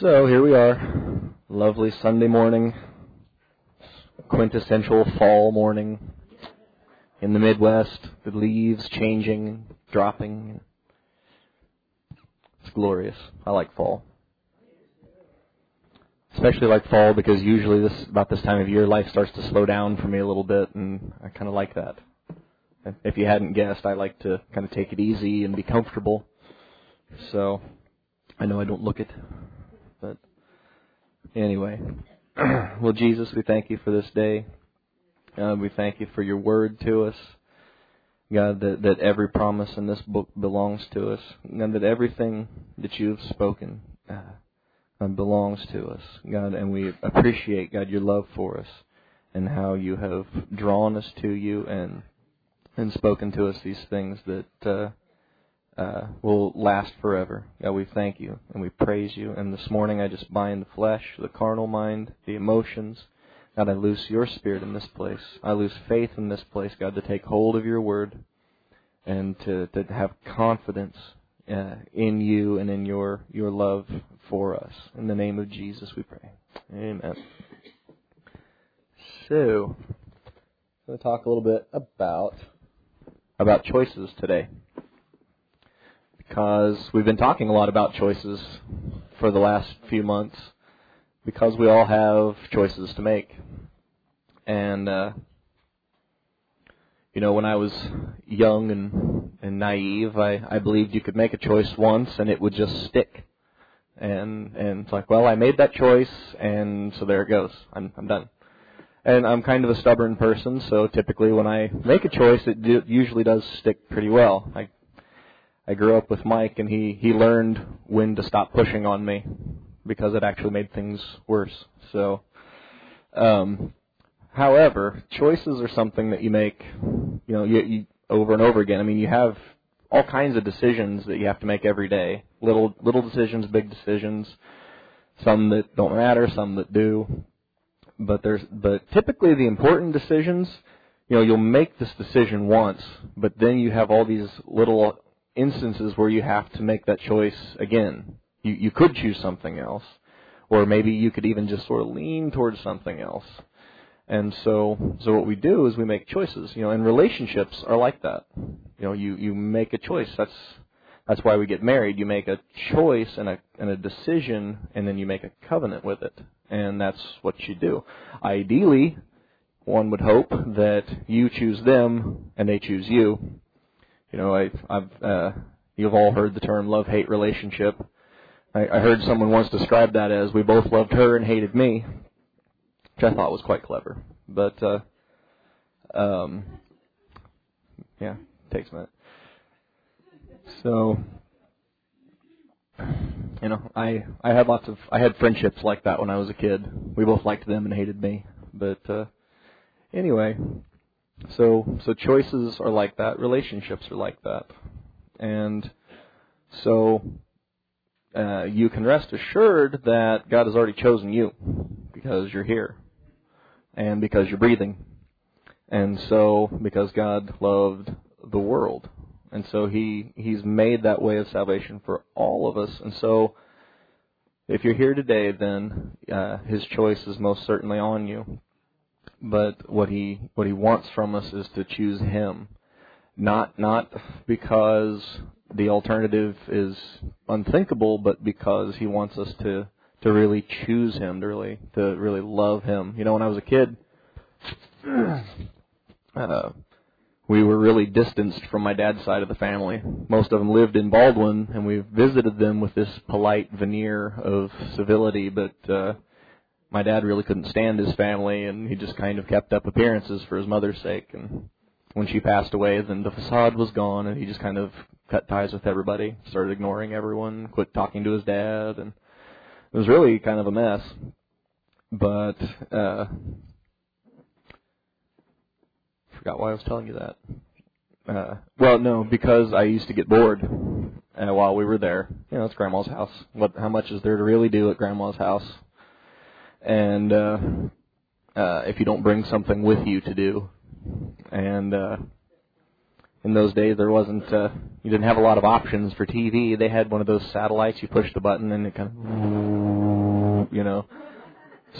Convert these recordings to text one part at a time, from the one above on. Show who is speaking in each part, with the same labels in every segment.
Speaker 1: So here we are, lovely Sunday morning, quintessential fall morning in the Midwest, the leaves changing, dropping. It's glorious. I like fall. Especially like fall because usually this about this time of year life starts to slow down for me a little bit and I kind of like that. If you hadn't guessed, I like to kind of take it easy and be comfortable. So I know I don't look it, anyway. well, Jesus, we thank you for this day. God, we thank you for your word to us. God, that, that every promise in this book belongs to us. And that everything that you've spoken uh, belongs to us. God, and we appreciate, God, your love for us and how you have drawn us to you and and spoken to us these things that uh, uh, will last forever. God, we thank you and we praise you. And this morning I just bind the flesh, the carnal mind, the emotions. God, I loose your spirit in this place. I loose faith in this place, God, to take hold of your word and to, to have confidence uh, in you and in your, your love for us. In the name of Jesus we pray. Amen. So, I'm going to talk a little bit about about choices today because we've been talking a lot about choices for the last few months because we all have choices to make. And uh you know, when I was young and and naive, I I believed you could make a choice once and it would just stick. And and it's like, well, I made that choice and so there it goes. I'm I'm done. And I'm kind of a stubborn person, so typically when I make a choice, it do, usually does stick pretty well. I I grew up with Mike, and he he learned when to stop pushing on me because it actually made things worse. So, um, however, choices are something that you make, you know, you, you over and over again. I mean, you have all kinds of decisions that you have to make every day. Little little decisions, big decisions, some that don't matter, some that do. But there's but typically the important decisions, you know, you'll make this decision once, but then you have all these little instances where you have to make that choice again. You you could choose something else, or maybe you could even just sort of lean towards something else. And so so what we do is we make choices. You know, and relationships are like that. You know, you you make a choice. That's that's why we get married. You make a choice and a and a decision, and then you make a covenant with it, and that's what you do. Ideally, one would hope that you choose them and they choose you, you know, I, I've uh, you've all heard the term love-hate relationship. I, I heard someone once describe that as we both loved her and hated me, which I thought was quite clever. But uh, um, yeah, takes a minute. So, you know, I I had lots of I had friendships like that when I was a kid. We both liked them and hated me. But uh, anyway, so so choices are like that, relationships are like that. And so uh, you can rest assured that God has already chosen you because you're here and because you're breathing. And so because God loved the world. And so he he's made that way of salvation for all of us. And so if you're here today then uh, his choice is most certainly on you but what he what he wants from us is to choose him not not because the alternative is unthinkable but because he wants us to to really choose him to really to really love him you know when i was a kid uh we were really distanced from my dad's side of the family. Most of them lived in Baldwin, and we visited them with this polite veneer of civility, but uh, my dad really couldn't stand his family, and he just kind of kept up appearances for his mother's sake. And when she passed away, then the facade was gone, and he just kind of cut ties with everybody, started ignoring everyone, quit talking to his dad, and it was really kind of a mess. But uh, forgot why I was telling you that. Uh, well, no, because I used to get bored uh, while we were there. You know, it's Grandma's house. What? How much is there to really do at Grandma's house? And uh, uh, if you don't bring something with you to do, and uh, in those days there wasn't uh, you didn't have a lot of options for TV. They had one of those satellites. You push the button and it kind of you know.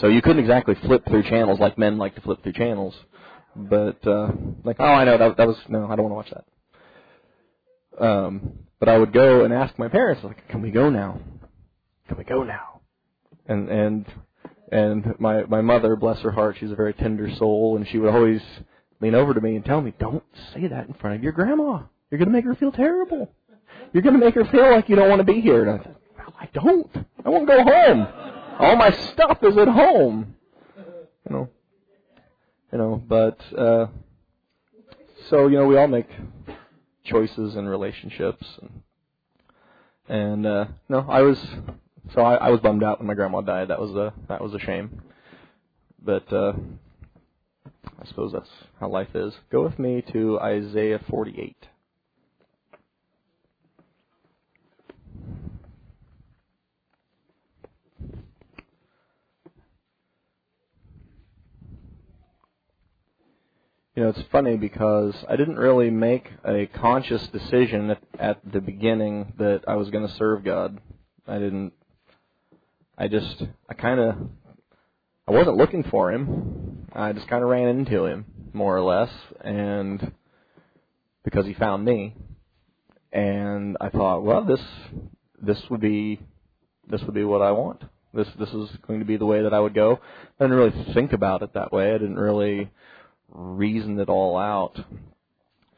Speaker 1: So you couldn't exactly flip through channels like men like to flip through channels. But uh like, oh, I know that that was no, I don't want to watch that. Um, but I would go and ask my parents, like, can we go now? Can we go now? And and and my my mother, bless her heart, she's a very tender soul, and she would always lean over to me and tell me, "Don't say that in front of your grandma. You're going to make her feel terrible. You're going to make her feel like you don't want to be here." And I said, well, "I don't. I won't go home. All my stuff is at home." You know. You know, but uh so you know, we all make choices in relationships and and uh no, I was so I, I was bummed out when my grandma died. That was a that was a shame. But uh I suppose that's how life is. Go with me to Isaiah 48. You know, it's funny because I didn't really make a conscious decision at, at the beginning that I was going to serve God. I didn't. I just, I kind of, I wasn't looking for Him. I just kind of ran into Him, more or less, and because He found me. And I thought, well, this, this would be, this would be what I want. This, this is going to be the way that I would go. I didn't really think about it that way. I didn't really reason it all out.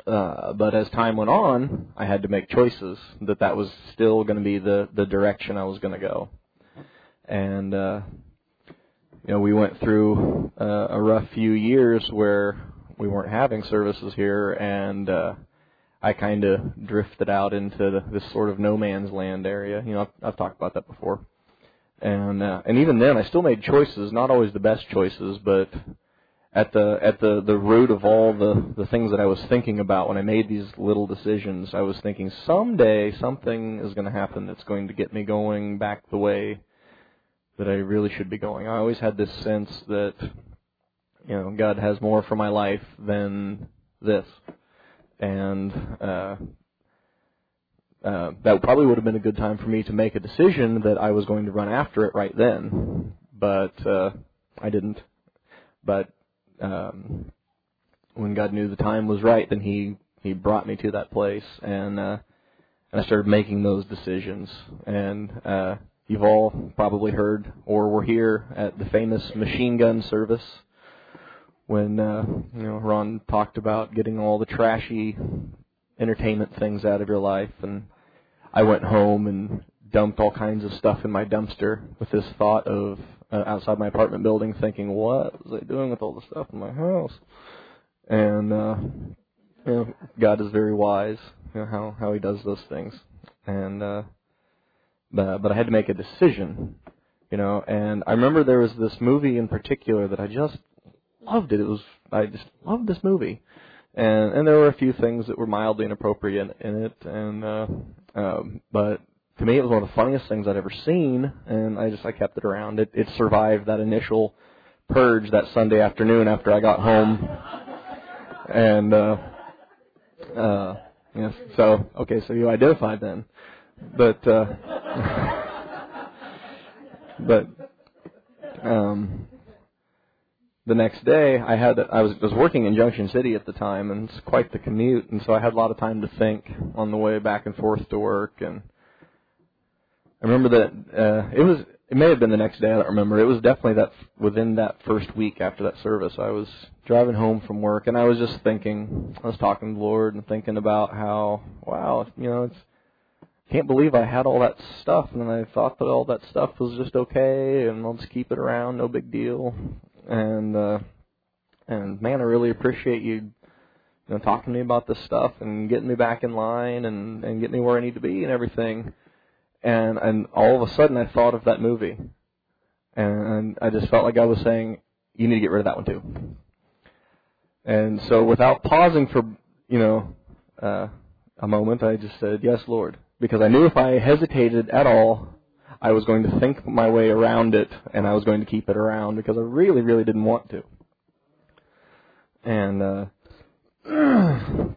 Speaker 1: Uh, but as time went on, I had to make choices that that was still going to be the the direction I was going to go. And uh, you know, we went through uh, a rough few years where we weren't having services here, and uh, I kind of drifted out into this sort of no man's land area. You know, I've, I've talked about that before. And uh, and even then, I still made choices, not always the best choices, but at the at the the root of all the the things that I was thinking about when I made these little decisions. I was thinking someday something is going to happen that's going to get me going back the way that I really should be going. I always had this sense that you know God has more for my life than this, and uh, uh, that probably would have been a good time for me to make a decision that I was going to run after it right then, but uh, I didn't. But um, when God knew the time was right, then He He brought me to that place, and uh, and I started making those decisions. And uh, you've all probably heard or were here at the famous machine gun service when uh, you know Ron talked about getting all the trashy entertainment things out of your life, and I went home and dumped all kinds of stuff in my dumpster with this thought of uh, outside my apartment building, thinking, "What was I doing with all the stuff in my house?" And uh, you know, God is very wise, you know, how how He does those things. And uh, but but I had to make a decision, you know. And I remember there was this movie in particular that I just loved it. It was I just loved this movie. And and there were a few things that were mildly inappropriate in, in it, and uh, um, but to me, it was one of the funniest things I'd ever seen, and I just I kept it around. It it survived that initial purge that Sunday afternoon after I got home, and uh, uh, yes. So okay, so you identified then, but uh, but um, the next day I had I was was working in Junction City at the time, and it's quite the commute, and so I had a lot of time to think on the way back and forth to work and I remember that uh, it was. It may have been the next day. I don't remember. It was definitely that within that first week after that service. I was driving home from work, and I was just thinking. I was talking to the Lord and thinking about how, wow, you know, it's. Can't believe I had all that stuff, and I thought that all that stuff was just okay, and I'll just keep it around, no big deal. And uh, and man, I really appreciate you, you know, talking to me about this stuff and getting me back in line and and getting me where I need to be and everything and and all of a sudden I thought of that movie, and I just felt like I was saying, you need to get rid of that one too. And so, without pausing for you know uh, a moment, I just said, "Yes, Lord," because I knew if I hesitated at all, I was going to think my way around it, and I was going to keep it around because I really, really didn't want to. And uh,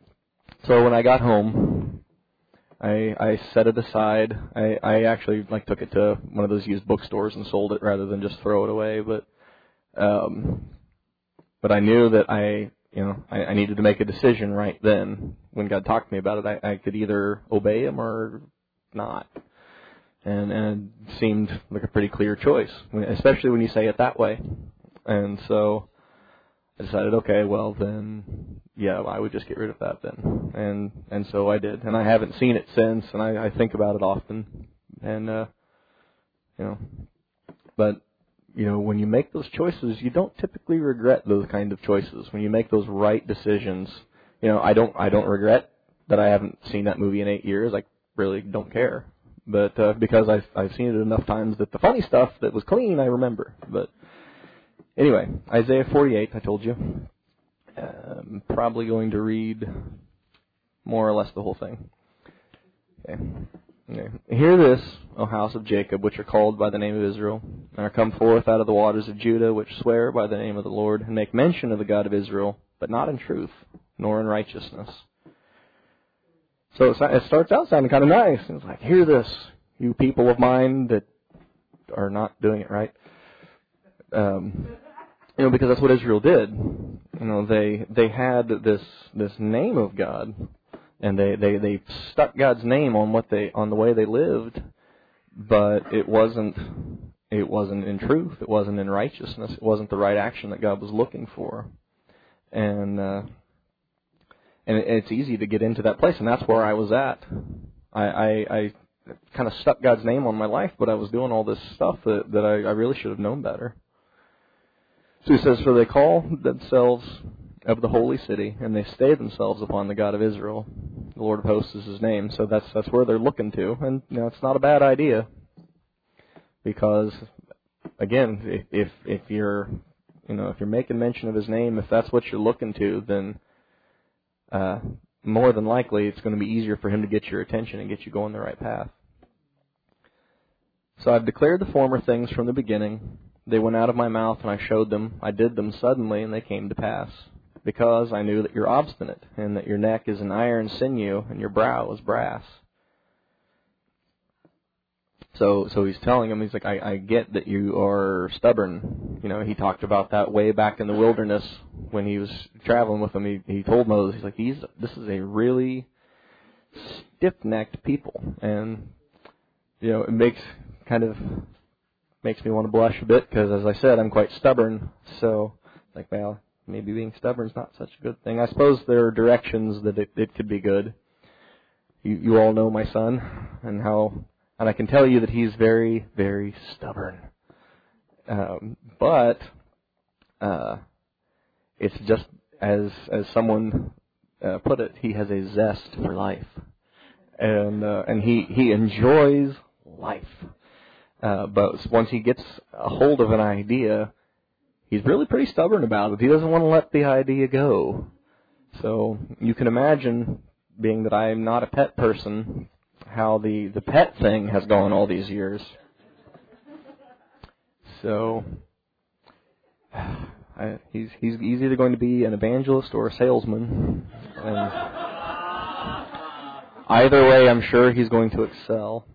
Speaker 1: so when I got home, I I set it aside. I I actually like took it to one of those used bookstores and sold it rather than just throw it away. But um, but I knew that I you know I, I needed to make a decision right then. When God talked to me about it, I, I could either obey Him or not. And and it seemed like a pretty clear choice, especially when you say it that way. And so I decided, okay, well then, yeah, I would just get rid of that then, and and so I did, and I haven't seen it since, and I, I think about it often, and uh, you know, but you know, when you make those choices, you don't typically regret those kind of choices. When you make those right decisions, you know, I don't I don't regret that I haven't seen that movie in eight years. I really don't care, but uh, because I've I've seen it enough times that the funny stuff that was clean I remember, but Anyway, Isaiah 48, I told you. I'm probably going to read more or less the whole thing. Okay. okay. Hear this, O house of Jacob, which are called by the name of Israel, and are come forth out of the waters of Judah, which swear by the name of the Lord, and make mention of the God of Israel, but not in truth, nor in righteousness. So it starts out sounding kind of nice. It's like, hear this, you people of mine that are not doing it right. Um, you know, because that's what Israel did. You know, they they had this this name of God, and they they they stuck God's name on what they on the way they lived, but it wasn't it wasn't in truth. It wasn't in righteousness. It wasn't the right action that God was looking for, and uh, and it's easy to get into that place, and that's where I was at. I I, I kind of stuck God's name on my life, but I was doing all this stuff that that I, I really should have known better. So he says, For they call themselves of the holy city, and they stay themselves upon the God of Israel. The Lord of hosts is his name, so that's that's where they're looking to. And you know, it's not a bad idea. Because again, if if you're you know, if you're making mention of his name, if that's what you're looking to, then uh more than likely it's going to be easier for him to get your attention and get you going the right path. So I've declared the former things from the beginning they went out of my mouth, and I showed them. I did them suddenly, and they came to pass. Because I knew that you're obstinate, and that your neck is an iron sinew, and your brow is brass. So, so he's telling him, he's like, I, I get that you are stubborn. You know, he talked about that way back in the wilderness when he was traveling with them. He, he told Moses, he's like, these, this is a really stiff-necked people, and you know, it makes kind of makes me want to blush a bit because, as I said, I'm quite stubborn. So, like, well, maybe being stubborn is not such a good thing. I suppose there are directions that it, it could be good. You, you all know my son and how, and I can tell you that he's very, very stubborn. Um, but uh, it's just as as someone uh, put it, he has a zest for life, and uh, and he he enjoys life. Uh, but once he gets a hold of an idea, he's really pretty stubborn about it. He doesn't want to let the idea go. So you can imagine, being that I am not a pet person, how the, the pet thing has gone all these years. So I, he's he's he's either going to be an evangelist or a salesman, and either way, I'm sure he's going to excel.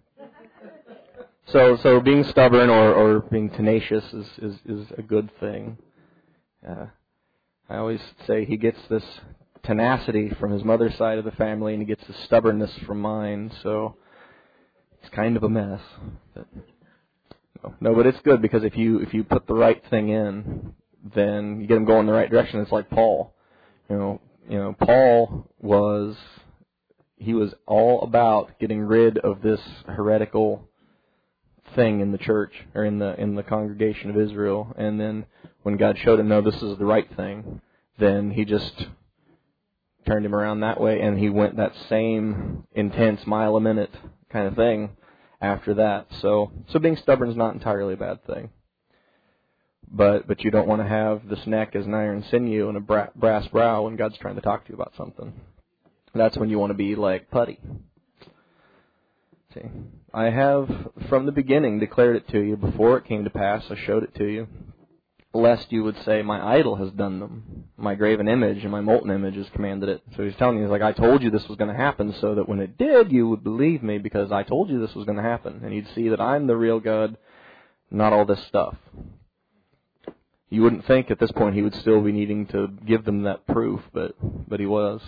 Speaker 1: So, so being stubborn or, or being tenacious is, is, is a good thing. Uh, I always say he gets this tenacity from his mother's side of the family, and he gets the stubbornness from mine. So it's kind of a mess. But, no, no, but it's good because if you if you put the right thing in, then you get him going in the right direction. It's like Paul. You know, you know, Paul was he was all about getting rid of this heretical thing in the church or in the in the congregation of Israel. And then when God showed him, no, this is the right thing, then he just turned him around that way, and he went that same intense mile a minute kind of thing after that. So so being stubborn is not entirely a bad thing. But but you don't want to have this neck as an iron sinew and a bra- brass brow when God's trying to talk to you about something. That's when you want to be like putty. See. I have from the beginning declared it to you before it came to pass. I showed it to you. Lest you would say, My idol has done them. My graven image and my molten image has commanded it. So he's telling you, he's like, I told you this was going to happen so that when it did, you would believe me because I told you this was going to happen. And you'd see that I'm the real God, not all this stuff. You wouldn't think at this point he would still be needing to give them that proof, but, but he was.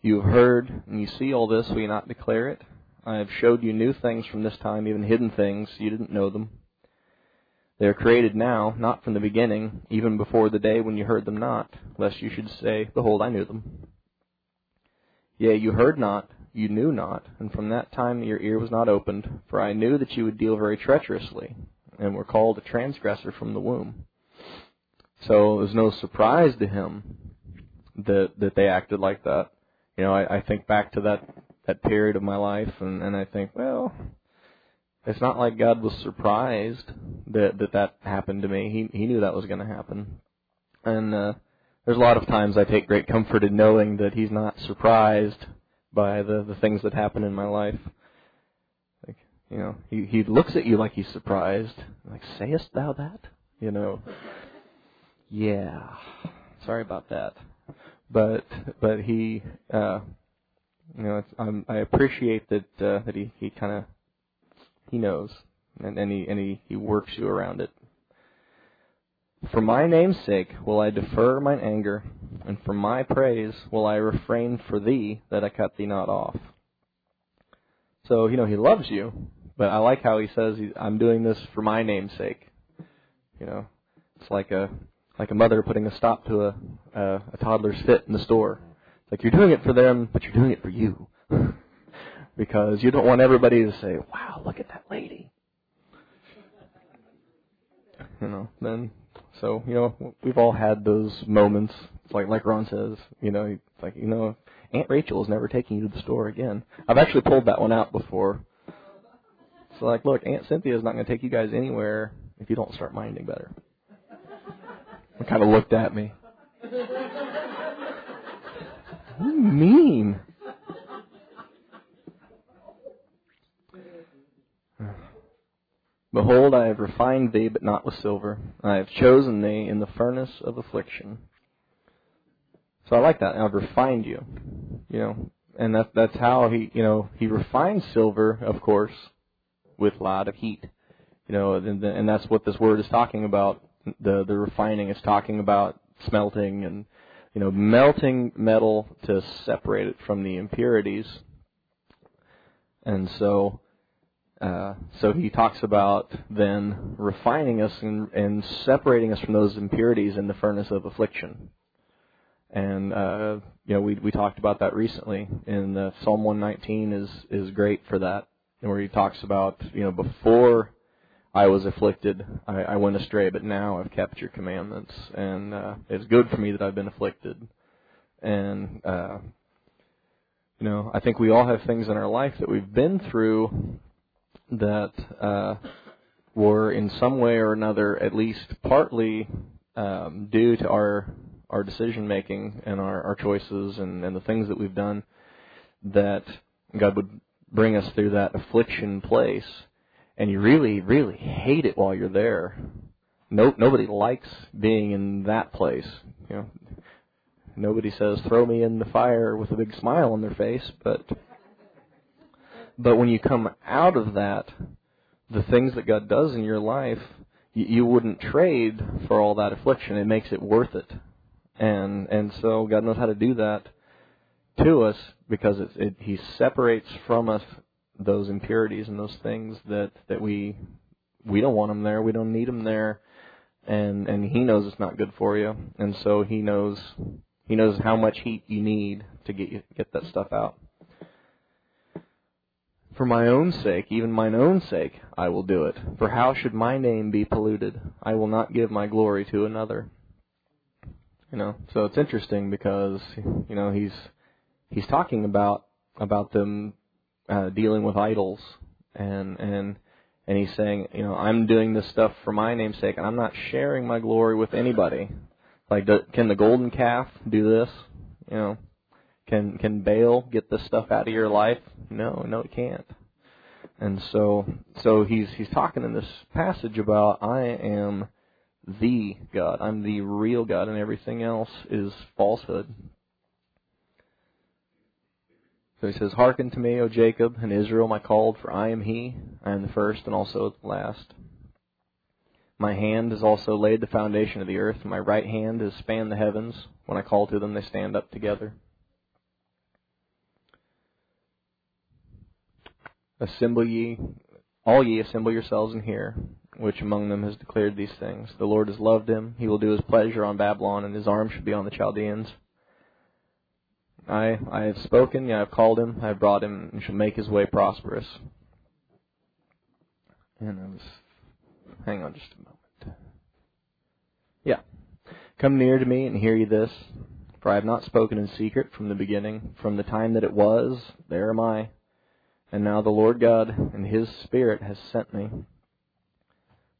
Speaker 1: You have heard and you see all this, will you not declare it? I have showed you new things from this time, even hidden things. You didn't know them. They are created now, not from the beginning, even before the day when you heard them not, lest you should say, Behold, I knew them. Yea, you heard not, you knew not, and from that time your ear was not opened, for I knew that you would deal very treacherously, and were called a transgressor from the womb. So it was no surprise to him that that they acted like that. You know, I, I think back to that that period of my life, and, and I think, well, it's not like God was surprised that that that happened to me. He he knew that was going to happen, and uh, there's a lot of times I take great comfort in knowing that He's not surprised by the the things that happen in my life. Like you know, He He looks at you like He's surprised. Like, sayest thou that? You know. Yeah. Sorry about that. But but He. uh you know, it's, um, I appreciate that uh, that he he kind of he knows, and, and he and he, he works you around it. For my name's sake will I defer mine anger, and for my praise will I refrain for thee that I cut thee not off. So you know he loves you, but I like how he says I'm doing this for my name's sake. You know, it's like a like a mother putting a stop to a a, a toddler's fit in the store. It's like you're doing it for them, but you're doing it for you. because you don't want everybody to say, "Wow, look at that lady." You know, then so you know we've all had those moments. It's like like Ron says, you know, it's like you know, Aunt Rachel is never taking you to the store again. I've actually pulled that one out before. It's like, look, Aunt Cynthia is not going to take you guys anywhere if you don't start minding better. They kind of looked at me. You mean? Behold, I have refined thee, but not with silver. I have chosen thee in the furnace of affliction. So I like that. I've refined you. You know, and that that's how he, you know, he refines silver, of course, with a lot of heat. You know, and, and that's what this word is talking about. The the refining is talking about smelting and you know melting metal to separate it from the impurities. And so uh, so he talks about then refining us and, and, separating us from those impurities in the furnace of affliction. And uh, you know, we we talked about that recently. and uh, Psalm 119 is is great for that, where he talks about you know before I was afflicted, I, I went astray, but now I've kept your commandments, and uh, it's good for me that I've been afflicted. And uh, you know, I think we all have things in our life that we've been through that uh, were in some way or another, at least partly, um, due to our our decision making and our, our choices and, and the things that we've done, that God would bring us through that affliction place, and you really, really hate it while you're there. No, nobody likes being in that place. You know, nobody says throw me in the fire with a big smile on their face, but but when you come out of that, the things that God does in your life, you, you wouldn't trade for all that affliction. It makes it worth it. And and so God knows how to do that to us because it, it He separates from us those impurities and those things that that we we don't want them there. We don't need them there. And and He knows it's not good for you. And so He knows He knows how much heat you need to get you, get that stuff out. For my own sake, even mine own sake, I will do it. For how should my name be polluted? I will not give my glory to another. You know, so it's interesting because you know he's he's talking about about them uh, dealing with idols and and and he's saying, you know, I'm doing this stuff for my name's sake, and I'm not sharing my glory with anybody. Like, can the golden calf do this? You know, can can Baal get this stuff out of your life? No, no, it can't. And so so he's he's talking in this passage about I am the God. I'm the real God, and everything else is falsehood. So he says, Hearken to me, O Jacob, and Israel, my called, for I am he. I am the first and also the last. My hand has also laid the foundation of the earth, and my right hand has spanned the heavens. When I call to them, they stand up together. Assemble ye, all ye assemble yourselves and hear, which among them has declared these things. The Lord has loved him, he will do his pleasure on Babylon, and his arm shall be on the Chaldeans. I I have spoken, I have called him, I have brought him, and shall make his way prosperous. And I was Hang on just a moment. Yeah. Come near to me and hear ye this. For I have not spoken in secret from the beginning. From the time that it was, there am I. And now the Lord God and his Spirit has sent me.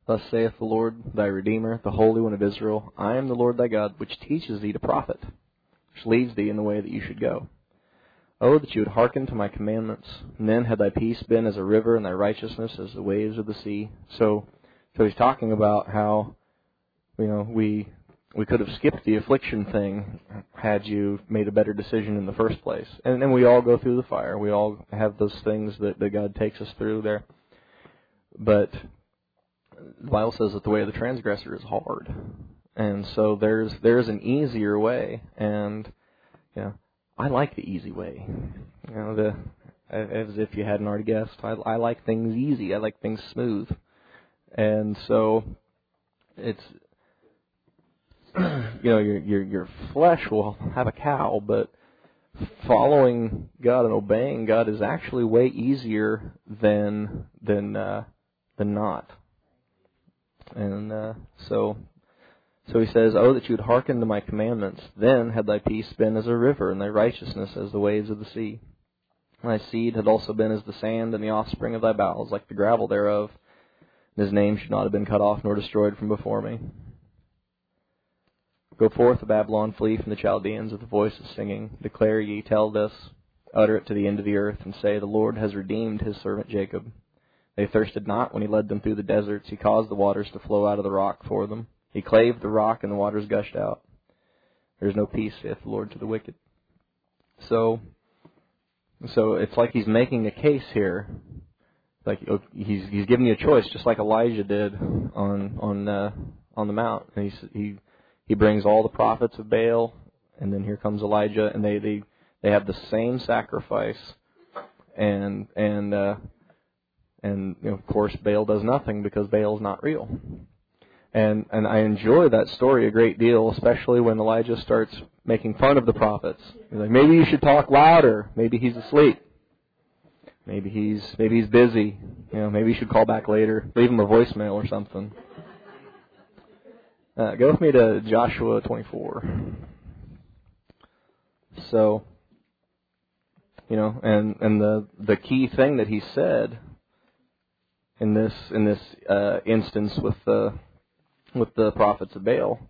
Speaker 1: Thus saith the Lord thy Redeemer, the Holy One of Israel I am the Lord thy God, which teaches thee to profit, which leads thee in the way that you should go. Oh, that you would hearken to my commandments. And then had thy peace been as a river, and thy righteousness as the waves of the sea. So so he's talking about how, you know, we we could have skipped the affliction thing had you made a better decision in the first place. And then we all go through the fire. We all have those things that, that God takes us through there. But the Bible says that the way of the transgressor is hard. And so there's there's an easier way and you know, I like the easy way. You know, the as if you hadn't already guessed, I I like things easy. I like things smooth. And so it's you know your your your flesh will have a cow, but following God and obeying God is actually way easier than than uh, than not. And uh, so so he says, "Oh, that you would hearken to my commandments! Then had thy peace been as a river, and thy righteousness as the waves of the sea. Thy seed had also been as the sand, and the offspring of thy bowels like the gravel thereof." And his name should not have been cut off nor destroyed from before me. Go forth, Babylon, flee from the Chaldeans with the voice of singing. Declare ye, tell this, utter it to the end of the earth, and say, The Lord has redeemed his servant Jacob. They thirsted not when he led them through the deserts. He caused the waters to flow out of the rock for them. He clave the rock, and the waters gushed out. There is no peace, saith the Lord, to the wicked. So, so it's like he's making a case here like he's he's giving you a choice, just like Elijah did on on uh, on the mount. And he he brings all the prophets of Baal, and then here comes Elijah, and they they they have the same sacrifice, and and uh, and of course Baal does nothing because Baal's not real. And and I enjoy that story a great deal, especially when Elijah starts making fun of the prophets. He's like, maybe you should talk louder. Maybe he's asleep. Maybe he's maybe he's busy. You know, maybe you should call back later. Leave him a voicemail or something. Uh, go with me to Joshua 24. So, you know, and and the the key thing that he said in this in this uh, instance with the with the prophets of Baal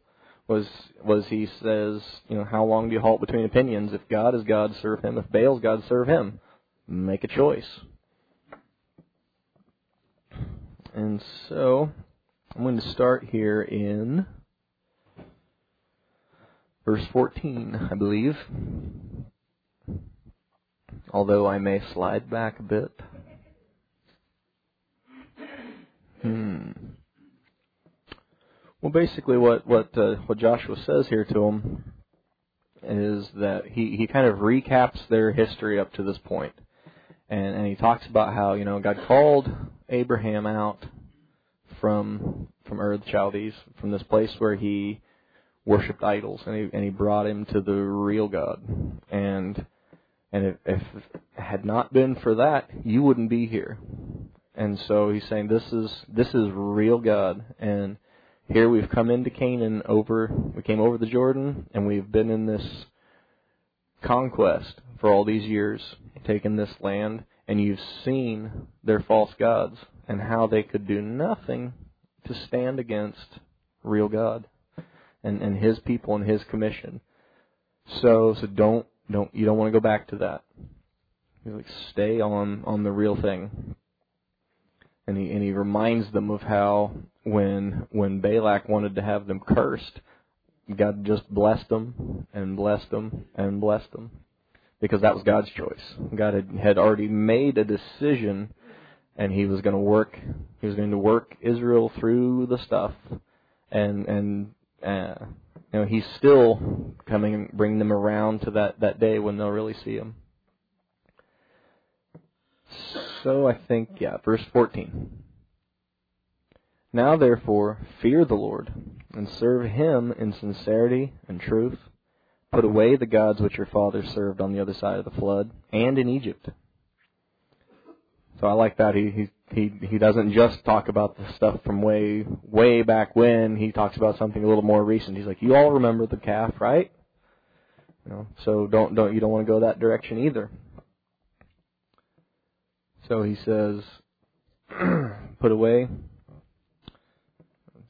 Speaker 1: was was he says, you know, how long do you halt between opinions? If God is God, serve him. If Baal's God, serve him make a choice. And so I'm going to start here in verse 14, I believe. Although I may slide back a bit. Hmm. Well, basically, what what uh, what Joshua says here to him is that he he kind of recaps their history up to this point and and he talks about how you know God called Abraham out from from Ur the Chaldees, from this place where he worshipped idols, and he and he brought him to the real God. And and if, if it had not been for that, you wouldn't be here. And so he's saying this is this is real God, and here we've come into Canaan over we came over the Jordan, and we've been in this conquest for all these years, taken this land, and you've seen their false gods and how they could do nothing to stand against real God and, and his people and his commission. So so don't don't you don't want to go back to that. You like stay on on the real thing. and he and he reminds them of how when when Balak wanted to have them cursed, God just blessed them and blessed them and blessed them because that was God's choice. God had, had already made a decision and he was going to work he was going to work Israel through the stuff and and uh, you know he's still coming and bring them around to that that day when they'll really see him. So I think yeah, verse 14. Now therefore fear the Lord and serve him in sincerity and truth. Put away the gods which your fathers served on the other side of the flood and in Egypt so I like that he he he he doesn't just talk about the stuff from way way back when. He talks about something a little more recent. He's like, you all remember the calf, right? You know, so don't don't you don't want to go that direction either. So he says, put away.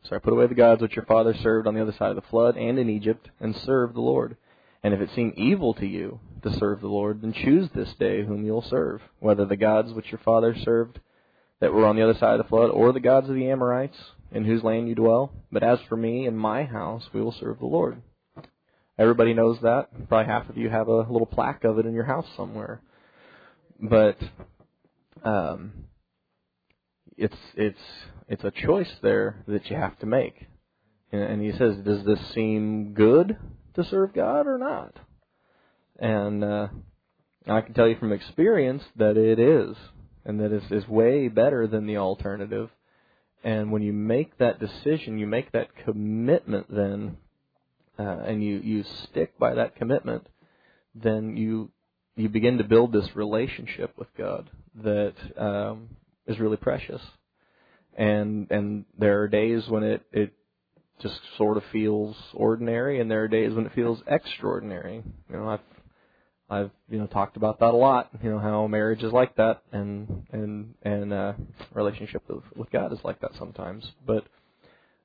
Speaker 1: Sorry, put away the gods which your father served on the other side of the flood and in Egypt, and serve the Lord. And if it seem evil to you to serve the Lord, then choose this day whom you'll serve, whether the gods which your fathers served that were on the other side of the flood, or the gods of the Amorites in whose land you dwell. But as for me and my house, we will serve the Lord. Everybody knows that. Probably half of you have a little plaque of it in your house somewhere. But um, it's it's it's a choice there that you have to make. And he says, does this seem good to serve God or not? And uh, I can tell you from experience that it is, and that it's, it's way better than the alternative. And when you make that decision, you make that commitment then, uh, and you, you stick by that commitment, then you you begin to build this relationship with God that um, is really precious. And and there are days when it, it just sort of feels ordinary, and there are days when it feels extraordinary. You know, I've I've you know talked about that a lot. You know how marriage is like that, and and and uh, relationship with, God is like that sometimes. But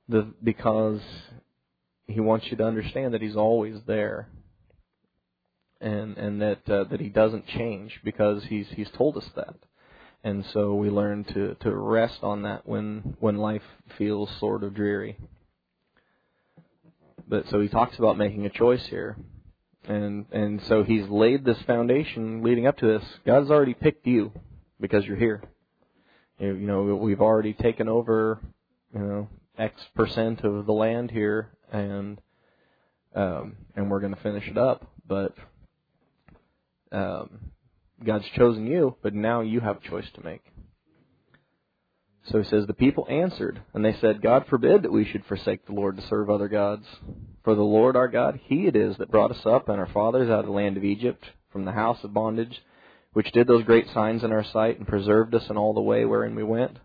Speaker 1: the because He wants you to understand that He's always there, and and that uh, that He doesn't change because He's He's told us that. And so we learn to, to rest on that when when life feels sort of dreary. But so he talks about making a choice here. And and so he's laid this foundation leading up to this. God's already picked you because you're here. You, you know, we've already taken over, you know, X percent of the land here and um and we're going to finish it up, but um God's chosen you, but now you have a choice to make. So he says, The people answered, and they said, God forbid that we should forsake the Lord to serve other gods. For the Lord our God, He it is that brought us up and our fathers out of the land of Egypt, from the house of bondage, which did those great signs in our sight, and preserved us in all the way wherein we went,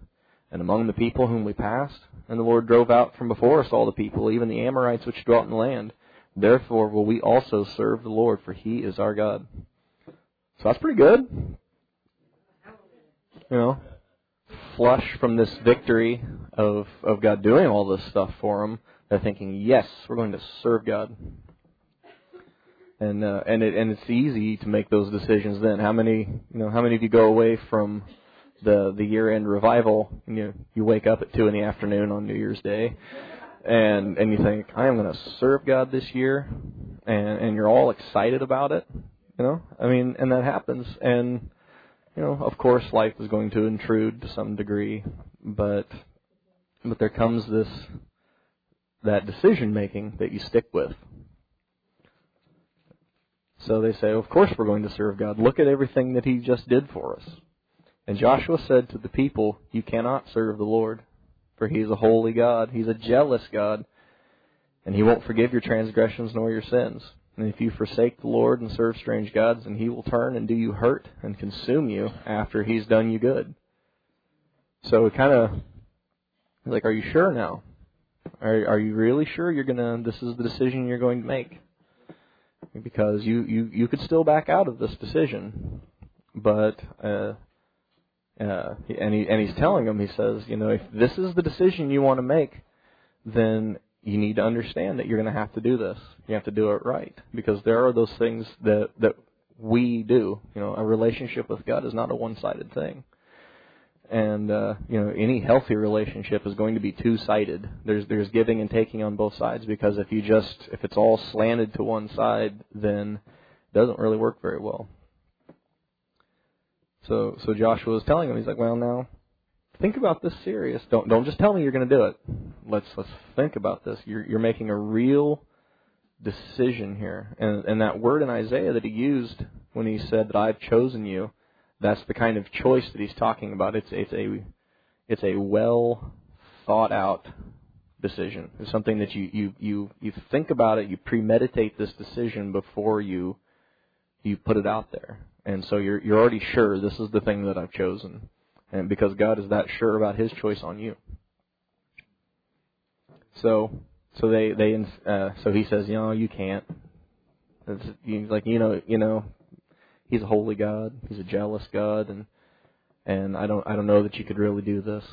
Speaker 1: and among the people whom we passed. And the Lord drove out from before us all the people, even the Amorites which dwelt in the land. Therefore will we also serve the Lord, for He is our God. So that's pretty good. You know, flush from this victory of of God doing all this stuff for them, they're thinking, "Yes, we're going to serve God." And uh, and it and it's easy to make those decisions. Then, how many you know how many of you go away from the the year end revival and you you wake up at two in the afternoon on New Year's Day, and and you think, "I am going to serve God this year," and and you're all excited about it. You know, I mean, and that happens, and you know, of course, life is going to intrude to some degree, but but there comes this that decision making that you stick with. So they say, of course we're going to serve God. Look at everything that He just did for us. And Joshua said to the people, You cannot serve the Lord, for He is a holy God. He's a jealous God, and He won't forgive your transgressions nor your sins. And if you forsake the Lord and serve strange gods, then he will turn and do you hurt and consume you after he's done you good. So it kind of like, are you sure now? Are are you really sure you're gonna? This is the decision you're going to make because you you you could still back out of this decision, but uh, uh, and he and he's telling him. he says you know if this is the decision you want to make, then you need to understand that you're going to have to do this. You have to do it right because there are those things that that we do. You know, a relationship with God is not a one-sided thing. And uh, you know any healthy relationship is going to be two-sided. There's there's giving and taking on both sides because if you just if it's all slanted to one side, then it doesn't really work very well. So so Joshua was telling him, he's like, well now think about this serious. Don't don't just tell me you're going to do it. Let's let's think about this. You're you're making a real decision here, and and that word in Isaiah that he used when he said that I've chosen you, that's the kind of choice that he's talking about. It's it's a it's a well thought out decision. It's something that you you you you think about it. You premeditate this decision before you you put it out there, and so you're you're already sure this is the thing that I've chosen and because God is that sure about His choice on you. So, so they they uh, so he says, you know, you can't. It's, like, you know, you know, He's a holy God. He's a jealous God, and and I don't I don't know that you could really do this.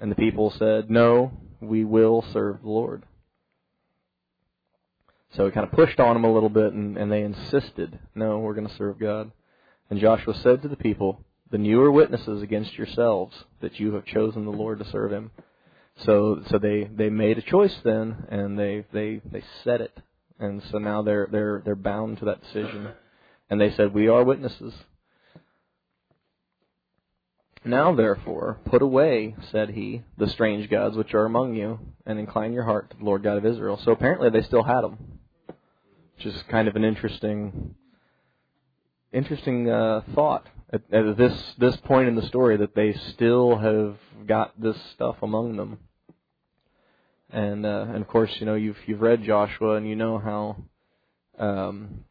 Speaker 1: And the people said, no, we will serve the Lord. So he kind of pushed on them a little bit, and, and they insisted, no, we're going to serve God. And Joshua said to the people, the newer witnesses against yourselves that you have chosen the Lord to serve Him. So, so they they made a choice then, and they they they said it, and so now they're they're they're bound to that decision, and they said, "We are witnesses." Now, therefore, put away, said he, the strange gods which are among you, and incline your heart to the Lord God of Israel. So apparently, they still had them, which is kind of an interesting, interesting uh, thought at, at this this point in the story that they still have got this stuff among them. And uh, and of course, you know you've you've read Joshua and you know how um,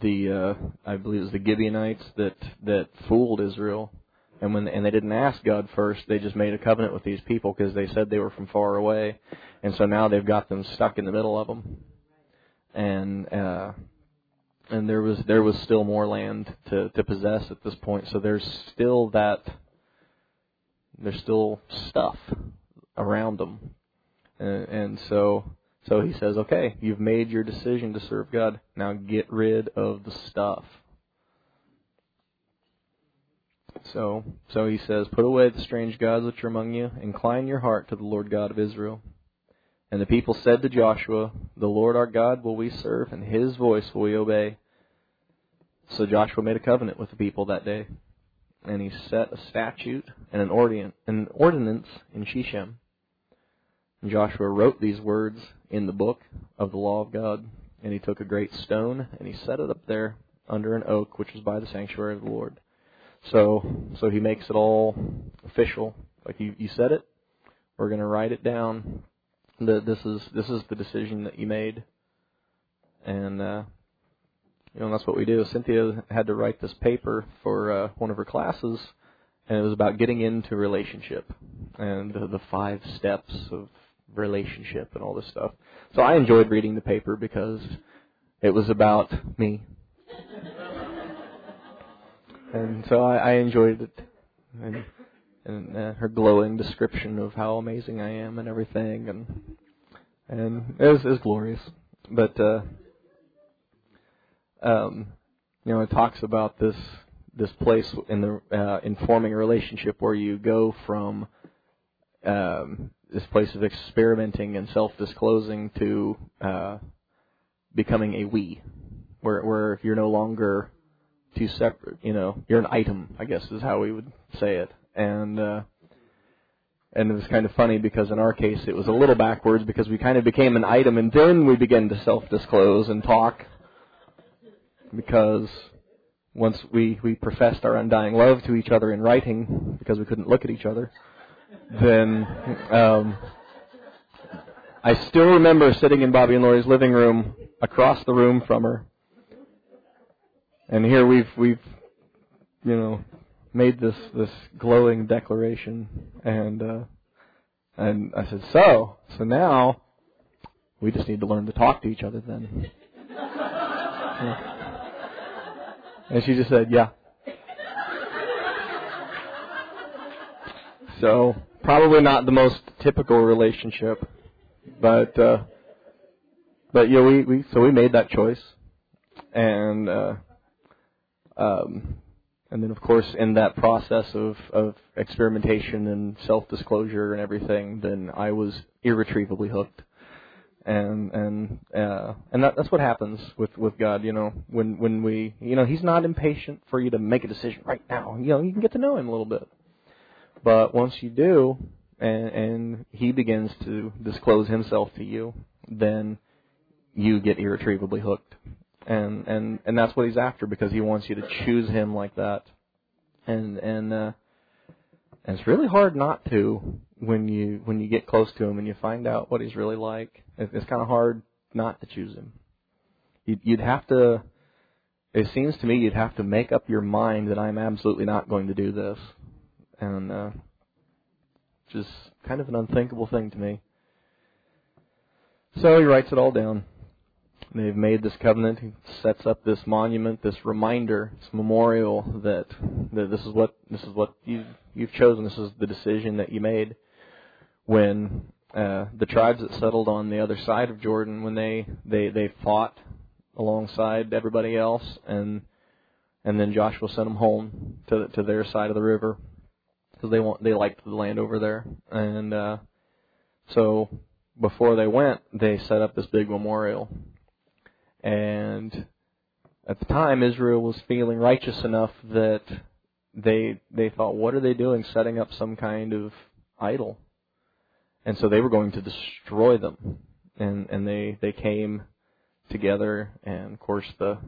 Speaker 1: the uh, I believe it was the Gibeonites that that fooled Israel, and when and they didn't ask God first, they just made a covenant with these people because they said they were from far away, and so now they've got them stuck in the middle of them, and uh, and there was there was still more land to to possess at this point. So there's still that there's still stuff around them, and, and so so he says, okay, you've made your decision to serve God. Now get rid of the stuff. So so he says, put away the strange gods which are among you, incline your heart to the Lord God of Israel. And the people said to Joshua, The Lord our God will we serve, and his voice will we obey. So Joshua made a covenant with the people that day, and he set a statute and an, ordinance in Shechem. And Joshua wrote these words in the book of the law of God, and he took a great stone and he set it up there under an oak which was by the sanctuary of the Lord. So so he makes it all official. Like you, you said it, we're going to write it down the, this is this is the decision that you made, and uh, you know that's what we do. Cynthia had to write this paper for uh, one of her classes, and it was about getting into relationship and the, the five steps of relationship and all this stuff. So I enjoyed reading the paper because it was about me, and so I, I enjoyed it. And and uh, her glowing description of how amazing I am and everything, and and it was, it was glorious. But uh, um, you know, it talks about this this place in the uh, in forming a relationship where you go from um, this place of experimenting and self-disclosing to uh, becoming a we, where where you're no longer two separate. You know, you're an item. I guess is how we would say it and uh, and it was kind of funny because in our case it was a little backwards because we kind of became an item and then we began to self-disclose and talk because once we we professed our undying love to each other in writing because we couldn't look at each other, then um, I still remember sitting in Bobby and Lori's living room across the room from her, and here we've we've you know made this this glowing declaration, and uh, and I said, so so now we just need to learn to talk to each other then. And she just said, yeah. So probably not the most typical relationship, but uh, but yeah, we, we so we made that choice, and uh, um, and then of course in that process of of experimentation and self disclosure and everything, then I was irretrievably hooked. And and uh, and that, that's what happens with with God. You know, when when we you know He's not impatient for you to make a decision right now. You know, you can get to know Him a little bit, but once you do, and, and He begins to disclose Himself to you, then you get irretrievably hooked. And and and that's what he's after because he wants you to choose him like that. And and uh and it's really hard not to when you when you get close to him and you find out what he's really like. It's kind of hard not to choose him. You'd, you'd have to it seems to me you'd have to make up your mind that I'm absolutely not going to do this and uh just kind of an unthinkable thing to me so he writes it all down They've made this covenant. He sets up this monument, this reminder, this memorial that, that this is what this is what you you've chosen. This is the decision that you made when uh, the tribes that settled on the other side of Jordan when they they they fought alongside everybody else and and then Joshua sent them home to to their side of the river because they want they liked the land over there and uh, so before they went they set up this big memorial and at the time, Israel was feeling righteous enough that they they thought, what are they doing, setting up some kind of idol? And so they were going to destroy them. And and they they came together, and of course the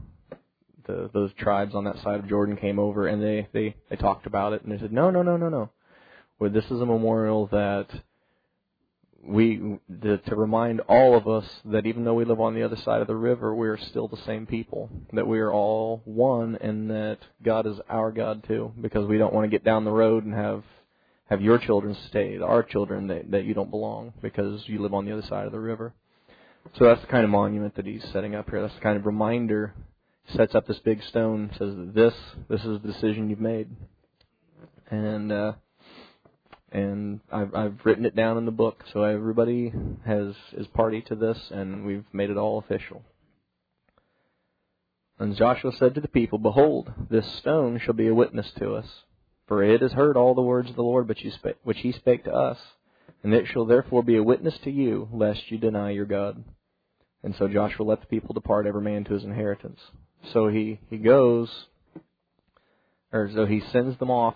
Speaker 1: the those tribes on that side of Jordan came over, and they they they talked about it, and they said, no, no, no, no, no. Well, this is a memorial that we the, to remind all of us that even though we live on the other side of the river, we are still the same people. That we are all one, and that God is our God too. Because we don't want to get down the road and have have your children stay, our children that that you don't belong because you live on the other side of the river. So that's the kind of monument that he's setting up here. That's the kind of reminder. Sets up this big stone, says this this is the decision you've made, and. uh and I've I've written it down in the book, so everybody has is party to this, and we've made it all official. And Joshua said to the people, Behold, this stone shall be a witness to us, for it has heard all the words of the Lord which which he spake to us, and it shall therefore be a witness to you, lest you deny your God. And so Joshua let the people depart, every man to his inheritance. So he he goes, or so he sends them off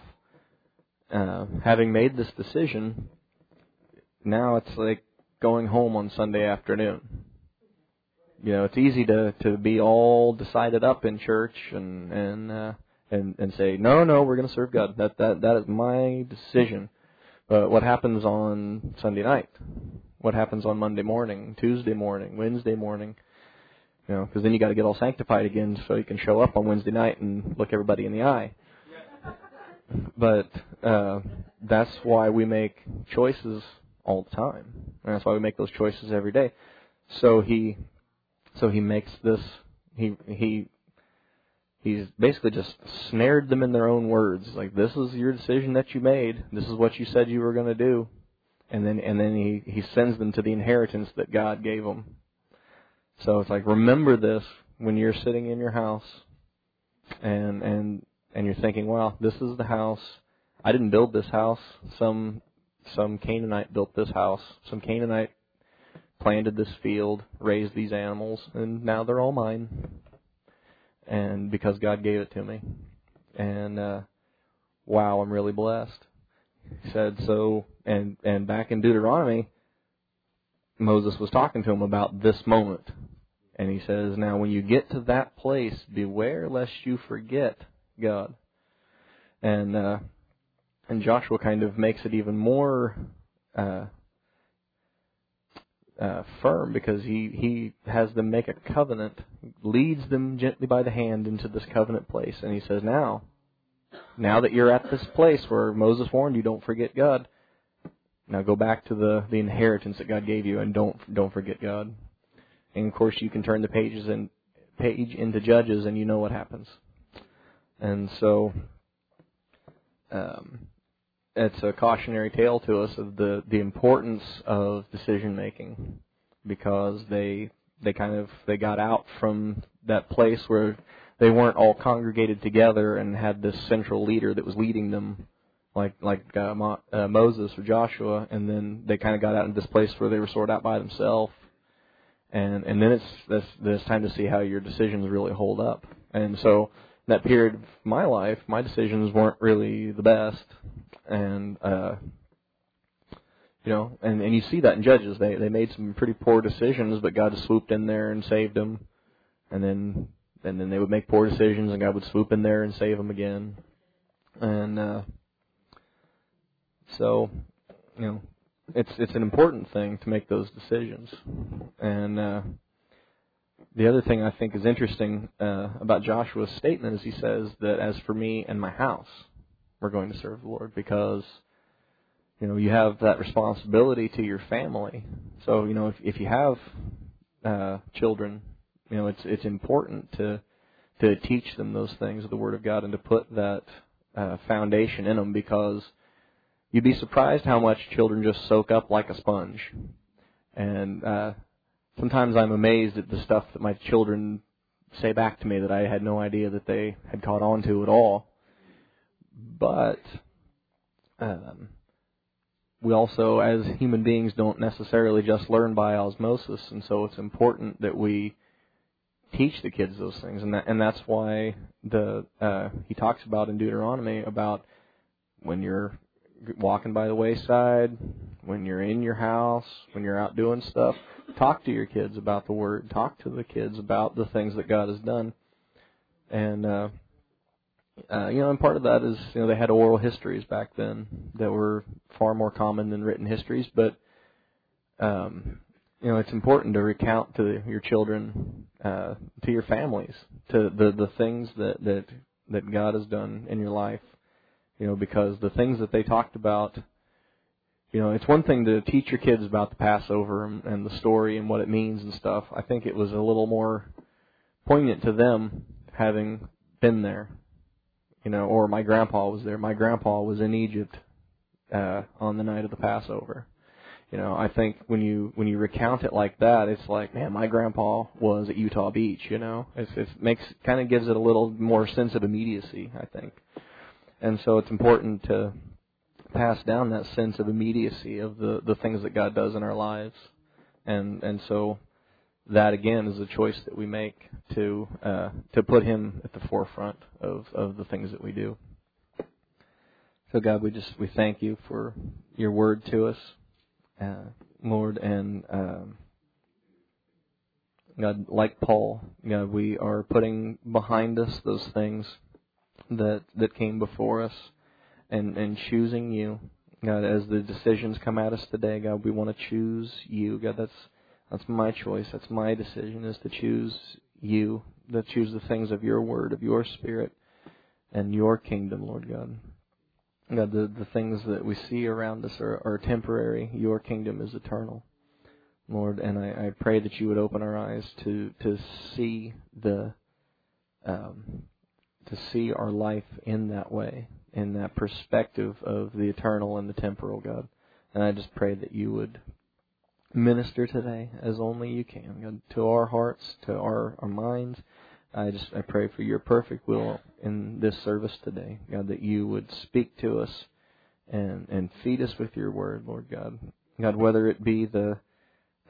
Speaker 1: uh, having made this decision, now it's like going home on Sunday afternoon. You know, it's easy to to be all decided up in church and and uh, and and say no, no, we're going to serve God. That that that is my decision. But what happens on Sunday night? What happens on Monday morning, Tuesday morning, Wednesday morning? You know, because then you got to get all sanctified again so you can show up on Wednesday night and look everybody in the eye but uh, that's why we make choices all the time, and that's why we make those choices every day. So he, so he makes this. He he he's basically just snared them in their own words. Like this is your decision that you made. This is what you said you were going to do, and then and then he he sends them to the inheritance that God gave them. So it's like remember this when you're sitting in your house, and and and you're thinking, well, this is the house. I didn't build this house. Some some Canaanite built this house. Some Canaanite planted this field, raised these animals, and now they're all mine. And because God gave it to me. And uh wow, I'm really blessed. He said so and and back in Deuteronomy Moses was talking to him about this moment. And he says, Now when you get to that place, beware lest you forget God. And uh, and Joshua kind of makes it even more uh, uh, firm because he he has them make a covenant, leads them gently by the hand into this covenant place, and he says, "Now, now that you're at this place where Moses warned you, don't forget God. Now go back to the the inheritance that God gave you, and don't don't forget God." And of course, you can turn the pages and page into Judges, and you know what happens. And so um, it's a cautionary tale to us of the, the importance of decision making because they they kind of they got out from that place where they weren't all congregated together and had this central leader that was leading them like like uh, Mo, uh, Moses or Joshua, and then they kind of got out into this place where they were sort out by themselves, and and then it's this this time to see how your decisions really hold up. And so that period of my life, my decisions weren't really the best, and uh, you know, and and you see that in Judges, they they made some pretty poor decisions, but God swooped in there and saved them, and then and then they would make poor decisions, and God would swoop in there and save them again, and uh, so you know, it's it's an important thing to make those decisions, and uh, the other thing I think is interesting uh, about Joshua's statement is he says that as for me and my house, we're going to serve the Lord because you know you have that responsibility to your family. So you know if if you have uh, children, you know it's it's important to to teach them those things of the Word of God and to put that uh, foundation in them because you'd be surprised how much children just soak up like a sponge. And uh, sometimes I'm amazed at the stuff that my children say back to me that I had no idea that they had caught on to at all. But um, we also, as human beings, don't necessarily just learn by osmosis, and so it's important that we teach the kids those things, and that, and that's why the uh, he talks about in Deuteronomy about when you're walking by the wayside, when you're in your house, when you're out doing stuff, talk to your kids about the word. Talk to the kids about the things that God has done. And uh uh, you know, and part of that is, you know, they had oral histories back then that were far more common than written histories, but um you know, it's important to recount to your children, uh, to your families, to the the things that that that God has done in your life, you know, because the things that they talked about, you know, it's one thing to teach your kids about the Passover and, and the story and what it means and stuff. I think it was a little more poignant to them having been there, you know, or my grandpa was there. My grandpa was in Egypt uh, on the night of the Passover. You know, I think when you when you recount it like that, it's like, man, my grandpa was at Utah Beach. You know, it's, it makes kind of gives it a little more sense of immediacy. I think. And so it's important to pass down that sense of immediacy of the, the things that God does in our lives. And and so that again is a choice that we make to uh, to put him at the forefront of, of the things that we do. So God, we just we thank you for your word to us, uh, Lord, and um, God, like Paul, God, we are putting behind us those things that that came before us and and choosing you God as the decisions come at us today God we want to choose you. God that's that's my choice. That's my decision is to choose you to choose the things of your word of your spirit and your kingdom Lord God. God the the things that we see around us are, are temporary. Your kingdom is eternal Lord and I, I pray that you would open our eyes to to see the um, to see our life in that way, in that perspective of the eternal and the temporal, God. And I just pray that you would minister today as only you can, God, to our hearts, to our, our minds. I just I pray for your perfect will in this service today, God, that you would speak to us and and feed us with your word, Lord God. God, whether it be the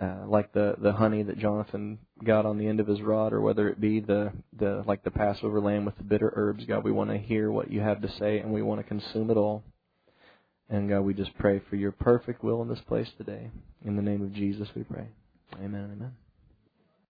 Speaker 1: uh, like the the honey that Jonathan got on the end of his rod, or whether it be the the like the Passover lamb with the bitter herbs. God, we want to hear what you have to say, and we want to consume it all. And God, we just pray for your perfect will in this place today. In the name of Jesus, we pray. Amen. Amen.